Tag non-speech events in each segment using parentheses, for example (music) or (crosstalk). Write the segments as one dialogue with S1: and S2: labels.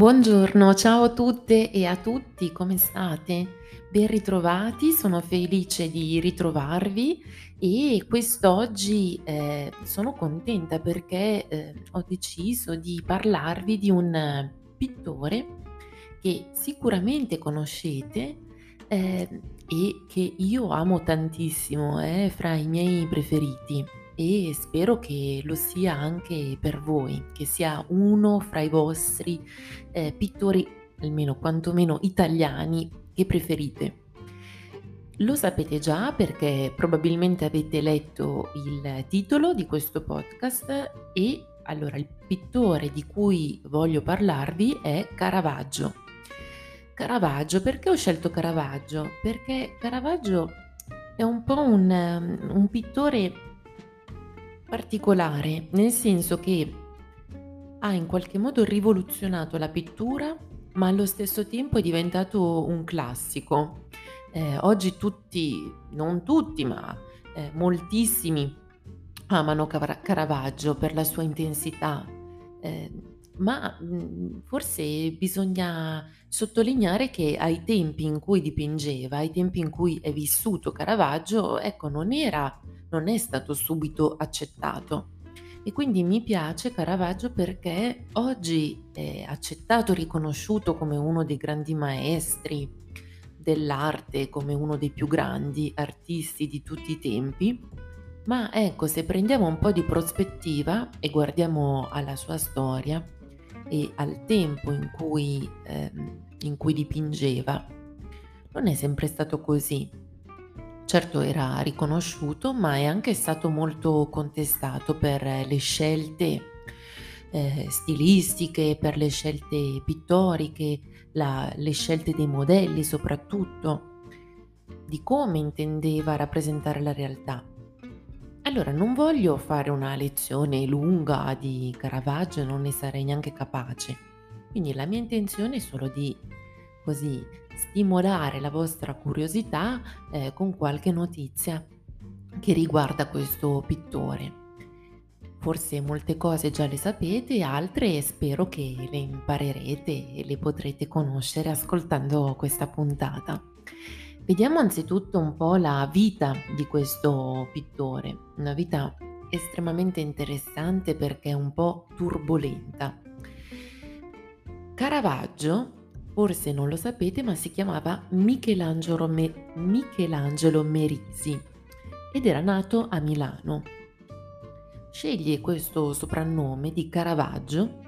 S1: Buongiorno, ciao a tutte e a tutti, come state? Ben ritrovati, sono felice di ritrovarvi e quest'oggi eh, sono contenta perché eh, ho deciso di parlarvi di un eh, pittore che sicuramente conoscete eh, e che io amo tantissimo, è fra i miei preferiti e spero che lo sia anche per voi, che sia uno fra i vostri eh, pittori, almeno quantomeno italiani, che preferite. Lo sapete già perché probabilmente avete letto il titolo di questo podcast e allora il pittore di cui voglio parlarvi è Caravaggio. Caravaggio, perché ho scelto Caravaggio? Perché Caravaggio è un po' un, un pittore particolare, nel senso che ha in qualche modo rivoluzionato la pittura, ma allo stesso tempo è diventato un classico. Eh, oggi tutti, non tutti, ma eh, moltissimi amano Caravaggio per la sua intensità, eh, ma mh, mm, forse bisogna sottolineare che ai tempi in cui dipingeva, ai tempi in cui è vissuto Caravaggio, ecco, non era non è stato subito accettato. E quindi mi piace Caravaggio perché oggi è accettato, riconosciuto come uno dei grandi maestri dell'arte, come uno dei più grandi artisti di tutti i tempi. Ma ecco, se prendiamo un po' di prospettiva e guardiamo alla sua storia e al tempo in cui, eh, in cui dipingeva, non è sempre stato così. Certo era riconosciuto, ma è anche stato molto contestato per le scelte eh, stilistiche, per le scelte pittoriche, la, le scelte dei modelli soprattutto, di come intendeva rappresentare la realtà. Allora, non voglio fare una lezione lunga di Caravaggio, non ne sarei neanche capace. Quindi la mia intenzione è solo di così stimolare la vostra curiosità eh, con qualche notizia che riguarda questo pittore. Forse molte cose già le sapete, altre spero che le imparerete e le potrete conoscere ascoltando questa puntata. Vediamo anzitutto un po' la vita di questo pittore, una vita estremamente interessante perché un po' turbolenta. Caravaggio Forse non lo sapete, ma si chiamava Michelangelo, Me- Michelangelo Merisi ed era nato a Milano. Sceglie questo soprannome di Caravaggio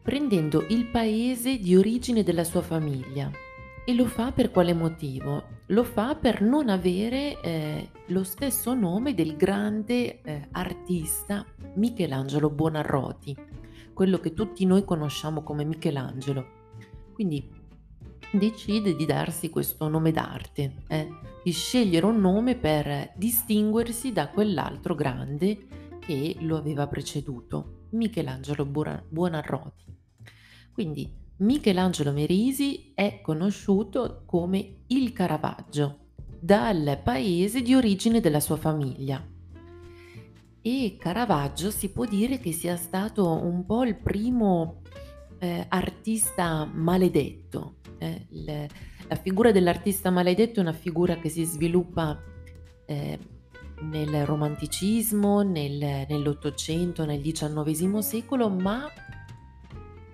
S1: prendendo il paese di origine della sua famiglia. E lo fa per quale motivo? Lo fa per non avere eh, lo stesso nome del grande eh, artista Michelangelo Buonarroti, quello che tutti noi conosciamo come Michelangelo. Quindi decide di darsi questo nome d'arte, eh, di scegliere un nome per distinguersi da quell'altro grande che lo aveva preceduto, Michelangelo Buonarroti. Quindi Michelangelo Merisi è conosciuto come il Caravaggio dal paese di origine della sua famiglia. E Caravaggio si può dire che sia stato un po' il primo eh, artista maledetto. Eh, le, la figura dell'artista maledetto è una figura che si sviluppa eh, nel romanticismo, nel, nell'Ottocento, nel XIX secolo, ma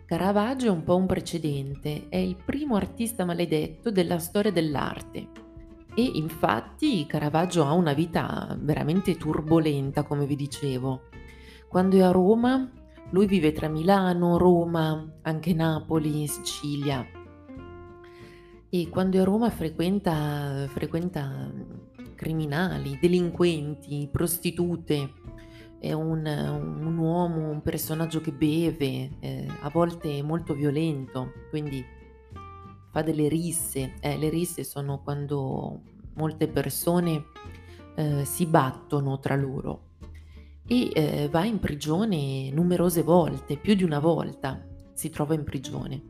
S1: Caravaggio è un po' un precedente, è il primo artista maledetto della storia dell'arte. E infatti Caravaggio ha una vita veramente turbolenta, come vi dicevo. Quando è a Roma lui vive tra Milano, Roma, anche Napoli, Sicilia. E quando è a Roma frequenta, frequenta criminali, delinquenti, prostitute. È un, un, uomo, un personaggio che beve, eh, a volte molto violento, quindi fa delle risse. Eh, le risse sono quando molte persone eh, si battono tra loro e eh, va in prigione numerose volte, più di una volta si trova in prigione.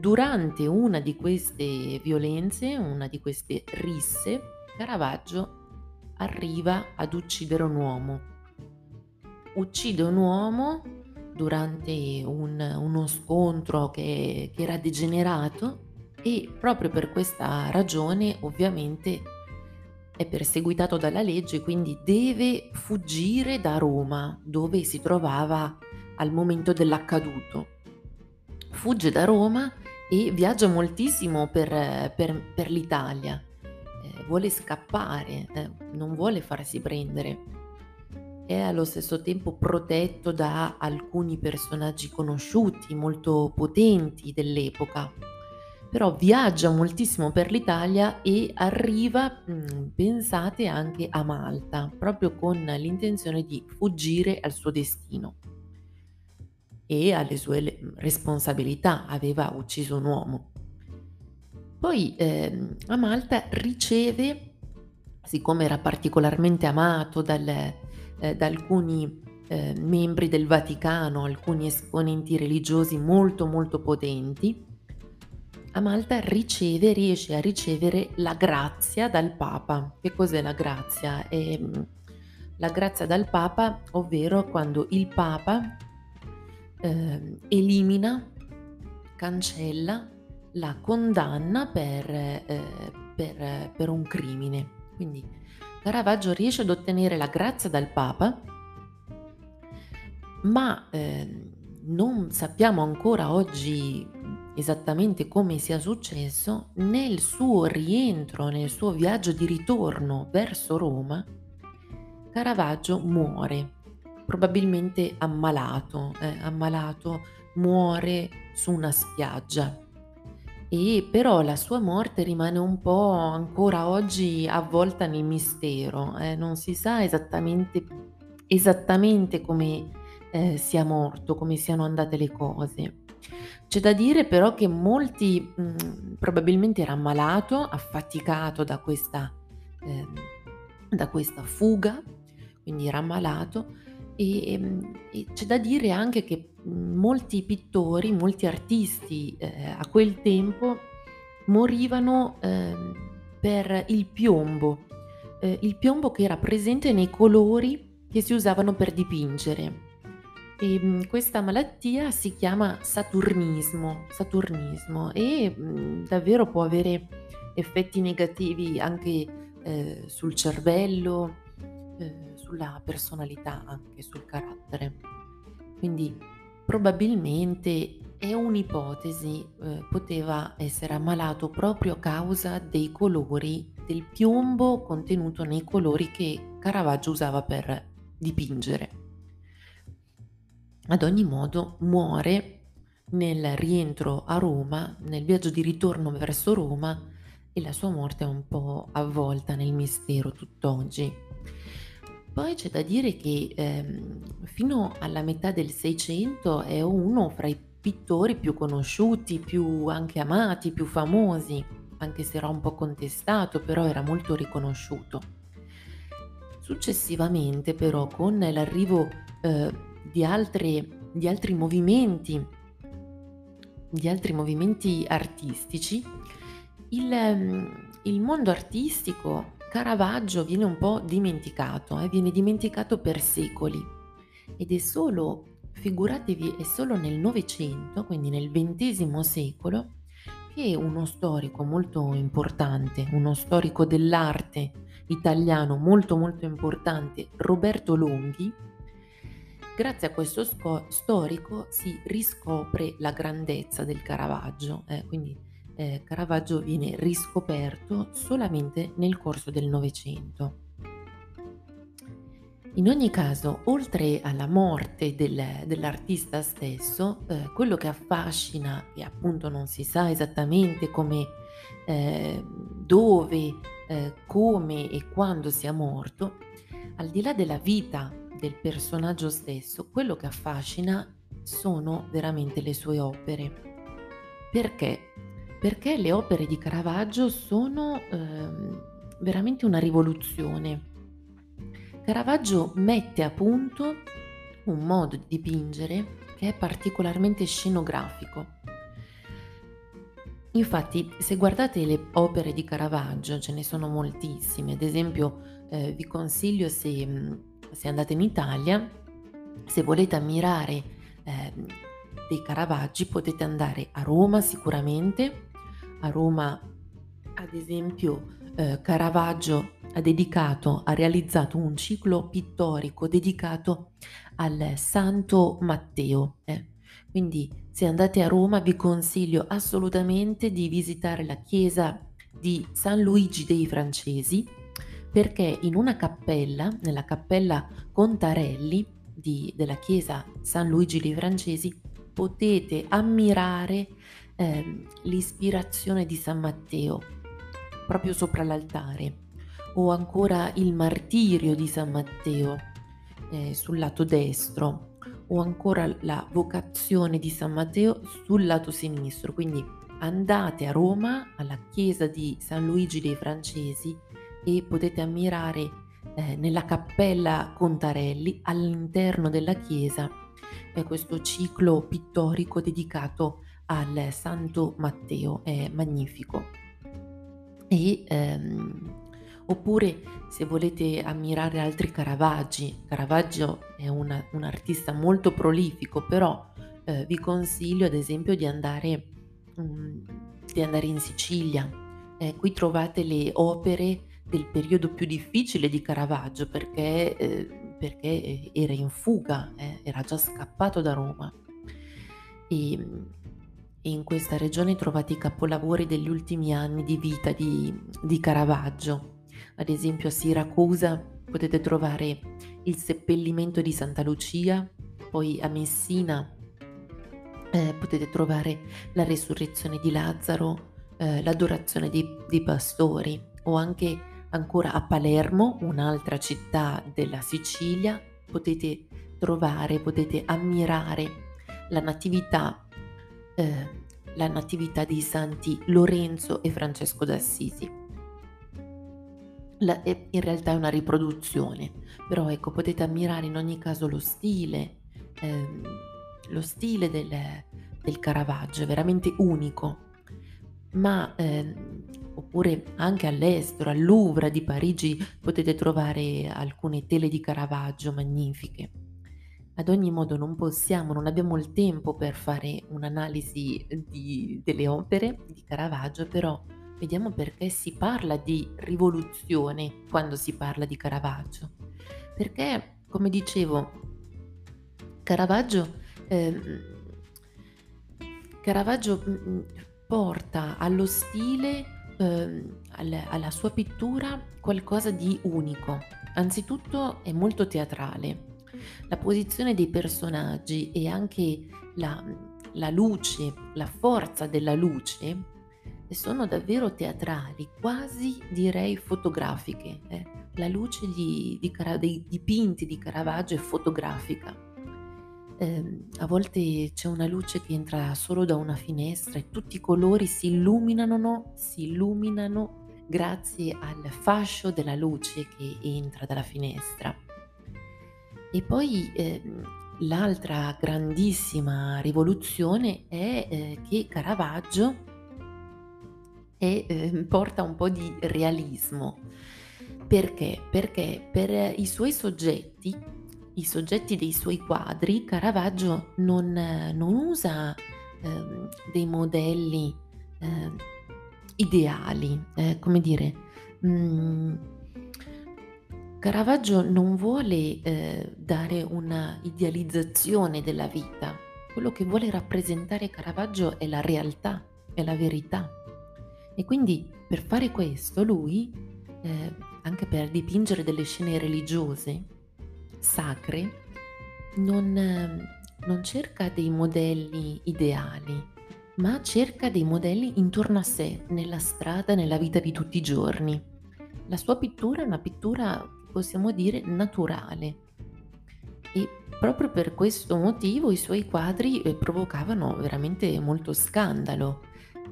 S1: Durante una di queste violenze, una di queste risse, Caravaggio arriva ad uccidere un uomo. Uccide un uomo durante un uno scontro che che era degenerato e proprio per questa ragione ovviamente è perseguitato dalla legge, quindi deve fuggire da Roma, dove si trovava al momento dell'accaduto. Fugge da Roma e viaggia moltissimo per per per l'Italia. Ehm, vuole scappare, eh, non vuole farsi prendere. È allo stesso tempo protetto da alcuni personaggi conosciuti, molto potenti dell'epoca. Però viaggia moltissimo per l'Italia e arriva, mhmm, pensate anche a Malta, proprio con l'intenzione di fuggire al suo destino e alle sue mhmm, responsabilità, aveva ucciso un uomo. Poi, ehm, a Malta riceve siccome era particolarmente amato dal ehm, da alcuni, ehm, membri del Vaticano, alcuni esponenti religiosi molto, molto potenti, a Malta riceve riesce a ricevere la grazia dal Papa. Che cos'è la grazia? Ehm, la grazia dal Papa, ovvero quando il Papa, ehm, elimina, cancella la condanna per ehm, per per un crimine. Quindi Caravaggio riesce ad ottenere la grazia dal Papa, ma, ehm, non sappiamo ancora oggi esattamente come sia successo, nel suo rientro, nel suo viaggio di ritorno verso Roma, Caravaggio muore, probabilmente ammalato, eh, ammalato, muore su una spiaggia. E però la sua morte rimane un po' ancora oggi avvolta nel mistero, eh, non si sa esattamente, esattamente come eh, sia morto, come siano andate le cose. C'è da dire però che molti mh, probabilmente era ammalato, affaticato da questa, ehm, da questa fuga, quindi era ammalato e, ehm, e c'è da dire anche che molti pittori, molti artisti eh, a quel tempo morivano ehm, per il piombo, eh, il piombo che era presente nei colori che si usavano per dipingere. E, mh, questa malattia si chiama saturnismo, saturnismo e mh, davvero può avere effetti negativi anche eh, sul cervello, eh, sulla personalità, anche sul carattere. Quindi probabilmente è un'ipotesi, eh, poteva essere ammalato proprio a causa dei colori, del piombo contenuto nei colori che Caravaggio usava per dipingere. Ad ogni modo muore nel rientro a Roma, nel viaggio di ritorno verso Roma e la sua morte è un po' avvolta nel mistero tutt'oggi. Poi c'è da dire che ehm, fino alla metà del Seicento è uno fra i pittori più conosciuti, più anche amati, più famosi, anche se era un po' contestato, però era molto riconosciuto. Successivamente però con l'arrivo eh, di, altre, di altri movimenti, di altri movimenti artistici, il, ehm, il mondo artistico Caravaggio viene un po' dimenticato, eh, viene dimenticato per secoli ed è solo, figuratevi, è solo nel Novecento, quindi nel XX secolo, che uno storico molto importante, uno storico dell'arte italiano molto molto importante, Roberto Longhi, Grazie a questo sco- storico si riscopre la grandezza del Caravaggio, eh, quindi eh, Caravaggio viene riscoperto solamente nel corso del Novecento. In ogni caso, oltre alla morte del, dell'artista stesso, eh, quello che affascina, e appunto non si sa esattamente come, eh, dove, eh, come e quando sia morto, al di là della vita del personaggio stesso, quello che affascina sono veramente le sue opere. Perché? Perché le opere di Caravaggio sono ehm, veramente una rivoluzione. Caravaggio mette a punto un modo di dipingere che è particolarmente scenografico. Infatti, se guardate le opere di Caravaggio, ce ne sono moltissime, ad esempio eh, vi consiglio se se andate in Italia, se volete ammirare eh, dei Caravaggi potete andare a Roma sicuramente, a Roma ad esempio eh, Caravaggio ha dedicato, ha realizzato un ciclo pittorico dedicato al Santo Matteo. Eh. Quindi se andate a Roma vi consiglio assolutamente di visitare la chiesa di San Luigi dei Francesi perché in una cappella, nella cappella Contarelli di, della chiesa San Luigi dei Francesi, potete ammirare eh, l'ispirazione di San Matteo proprio sopra l'altare o ancora il martirio di San Matteo eh, sul lato destro o ancora la vocazione di San Matteo sul lato sinistro. Quindi andate a Roma alla chiesa di San Luigi dei Francesi e potete ammirare eh, nella cappella Contarelli all'interno della chiesa eh, questo ciclo pittorico dedicato al Santo Matteo, è magnifico. E, ehm, oppure se volete ammirare altri Caravaggi, Caravaggio è una, un artista molto prolifico, però eh, vi consiglio ad esempio di andare, um, di andare in Sicilia. Eh, qui trovate le opere del periodo più difficile di Caravaggio perché, eh, perché era in fuga, eh, era già scappato da Roma. E, in questa regione trovate i capolavori degli ultimi anni di vita di, di Caravaggio. Ad esempio a Siracusa potete trovare il seppellimento di Santa Lucia, poi a Messina eh, potete trovare la resurrezione di Lazzaro, eh, l'adorazione dei, dei pastori o anche ancora a Palermo, un'altra città della Sicilia, potete trovare, potete ammirare la natività eh, la natività dei santi Lorenzo e Francesco d'Assisi. La, in realtà è una riproduzione, però ecco potete ammirare in ogni caso lo stile, ehm, lo stile del, del, Caravaggio, è veramente unico, ma ehm, oppure anche all'estero, al Louvre di Parigi potete trovare alcune tele di Caravaggio magnifiche. Ad ogni modo non possiamo, non abbiamo il tempo per fare un'analisi di, delle opere di Caravaggio, però vediamo perché si parla di rivoluzione quando si parla di Caravaggio. Perché, come dicevo, Caravaggio, eh, Caravaggio mm, mm, porta allo stile, eh, alla, alla sua pittura qualcosa di unico. Anzitutto è molto teatrale, la posizione dei personaggi e anche la, la luce, la forza della luce sono davvero teatrali, quasi direi fotografiche. Eh. La luce di, di, dei dipinti di Caravaggio è fotografica. Eh, a volte c'è una luce che entra solo da una finestra e tutti i colori si illuminano, si illuminano grazie al fascio della luce che entra dalla finestra. E poi eh, l'altra grandissima rivoluzione è eh, che Caravaggio è, eh, porta un po' di realismo. Perché? Perché per i suoi soggetti, i soggetti dei suoi quadri, Caravaggio non, non usa ehm, dei modelli ehm, ideali, eh, come dire, mh, mm, Caravaggio non vuole eh, dare una idealizzazione della vita, quello che vuole rappresentare Caravaggio è la realtà, è la verità. E quindi per fare questo lui, eh, anche per dipingere delle scene religiose, sacre, non, non cerca dei modelli ideali, ma cerca dei modelli intorno a sé, nella strada, nella vita di tutti i giorni. La sua pittura è una pittura possiamo dire naturale. E proprio per questo motivo i suoi quadri eh, provocavano veramente molto scandalo.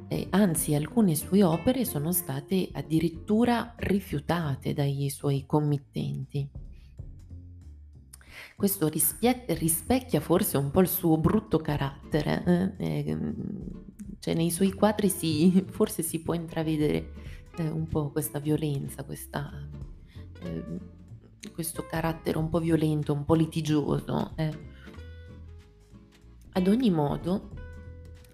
S1: Eh, anzi, alcune sue opere sono state addirittura rifiutate dai suoi committenti. Questo rispie- rispecchia forse un po' il suo brutto carattere. Eh? eh cioè, nei suoi quadri si, forse si può intravedere eh, un po' questa violenza, questa eh, questo carattere un po' violento, un po' litigioso. Eh. Ad ogni modo,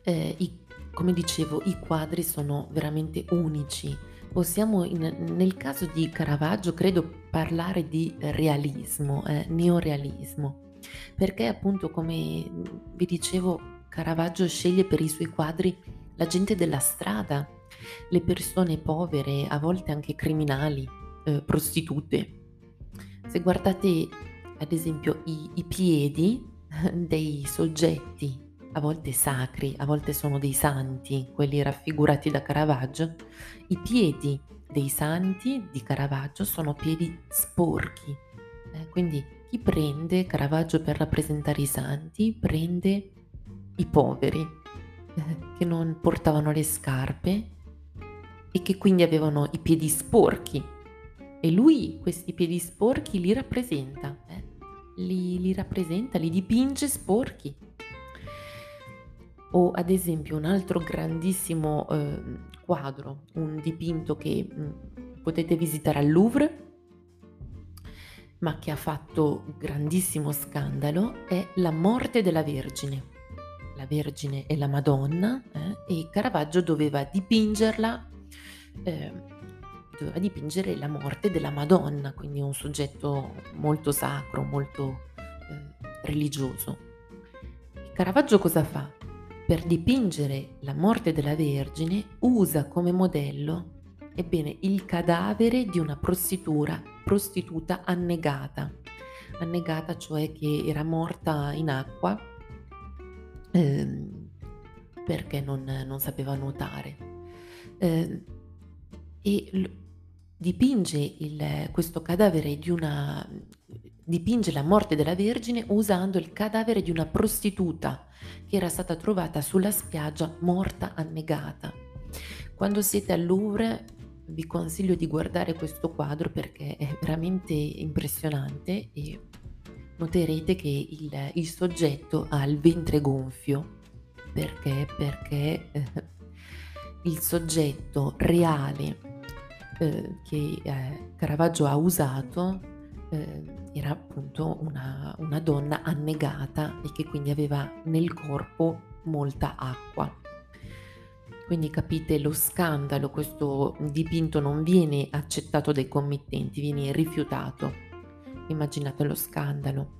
S1: eh, i, come dicevo, i quadri sono veramente unici. Possiamo, in, nel caso di Caravaggio, credo parlare di realismo, eh, neorealismo, perché appunto, come vi dicevo, Caravaggio sceglie per i suoi quadri la gente della strada, le persone povere, a volte anche criminali, eh, prostitute. Se guardate ad esempio i, i piedi (laughs) dei soggetti, a volte sacri, a volte sono dei santi, quelli raffigurati da Caravaggio, i piedi dei santi di Caravaggio sono piedi sporchi. Eh, quindi chi prende Caravaggio per rappresentare i santi prende i poveri (laughs) che non portavano le scarpe e che quindi avevano i piedi sporchi. E lui questi piedi sporchi li rappresenta, eh? li, li rappresenta, li dipinge sporchi. O ad esempio un altro grandissimo eh, quadro, un dipinto che mh, mm, potete visitare al Louvre, ma che ha fatto grandissimo scandalo, è La morte della Vergine la Vergine e la Madonna eh, e Caravaggio doveva dipingerla, eh, doveva dipingere la morte della Madonna, quindi un soggetto molto sacro, molto eh, religioso. Caravaggio cosa fa? Per dipingere la morte della Vergine usa come modello ebbene, il cadavere di una prostituta, prostituta annegata, annegata cioè che era morta in acqua ehm, perché non, non, sapeva nuotare. Eh, e dipinge il, questo cadavere di una dipinge la morte della Vergine usando il cadavere di una prostituta che era stata trovata sulla spiaggia morta annegata. Quando siete al Louvre vi consiglio di guardare questo quadro perché è veramente impressionante e noterete che il, il soggetto ha il ventre gonfio perché, perché eh, il soggetto reale eh, che eh, Caravaggio ha usato eh, era appunto una, una donna annegata e che quindi aveva nel corpo molta acqua. Quindi capite lo scandalo, questo dipinto non viene accettato dai committenti, viene rifiutato immaginate lo scandalo.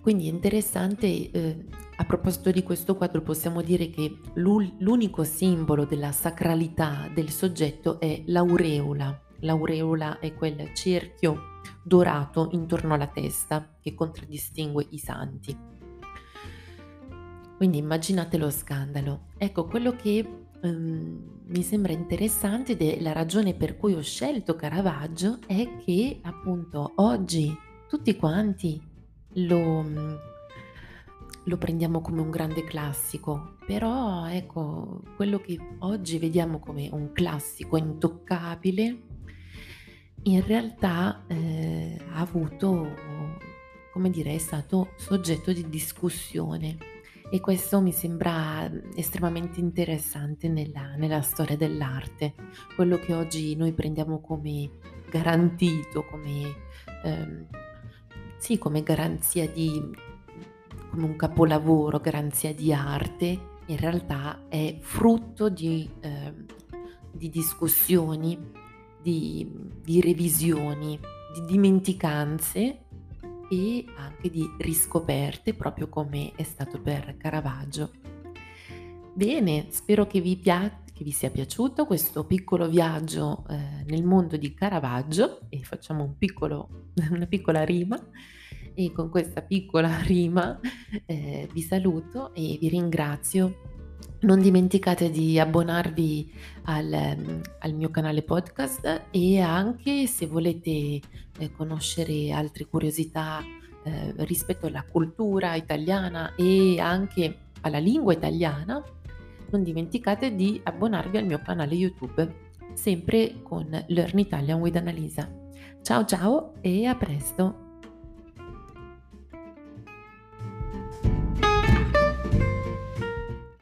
S1: Quindi è interessante, eh, a proposito di questo quadro possiamo dire che l'unico simbolo della sacralità del soggetto è l'aureola. L'aureola è quel cerchio dorato intorno alla testa che contraddistingue i santi. Quindi immaginate lo scandalo. Ecco, quello che um, mi sembra interessante ed è la ragione per cui ho scelto Caravaggio è che appunto oggi tutti quanti lo, lo prendiamo come un grande classico, però ecco, quello che oggi vediamo come un classico intoccabile, in realtà eh, ha avuto, come dire, è stato soggetto di discussione e questo mi sembra estremamente interessante nella, nella storia dell'arte, quello che oggi noi prendiamo come garantito, come, ehm, sì, come garanzia di, come un capolavoro, garanzia di arte, in realtà è frutto di, eh, di discussioni, di, di revisioni, di dimenticanze e anche di riscoperte, proprio come è stato per Caravaggio. Bene, spero che vi, pia- che vi sia piaciuto questo piccolo viaggio eh, nel mondo di Caravaggio e facciamo un piccolo, (laughs) una piccola rima e con questa piccola (laughs) rima eh, vi saluto e vi ringrazio non dimenticate di abbonarvi al, al, mio canale podcast e anche se volete eh, conoscere altre curiosità eh, rispetto alla cultura italiana e anche alla lingua italiana, non dimenticate di abbonarvi al mio canale YouTube, sempre con Learn Italian with Annalisa. Ciao ciao e a presto!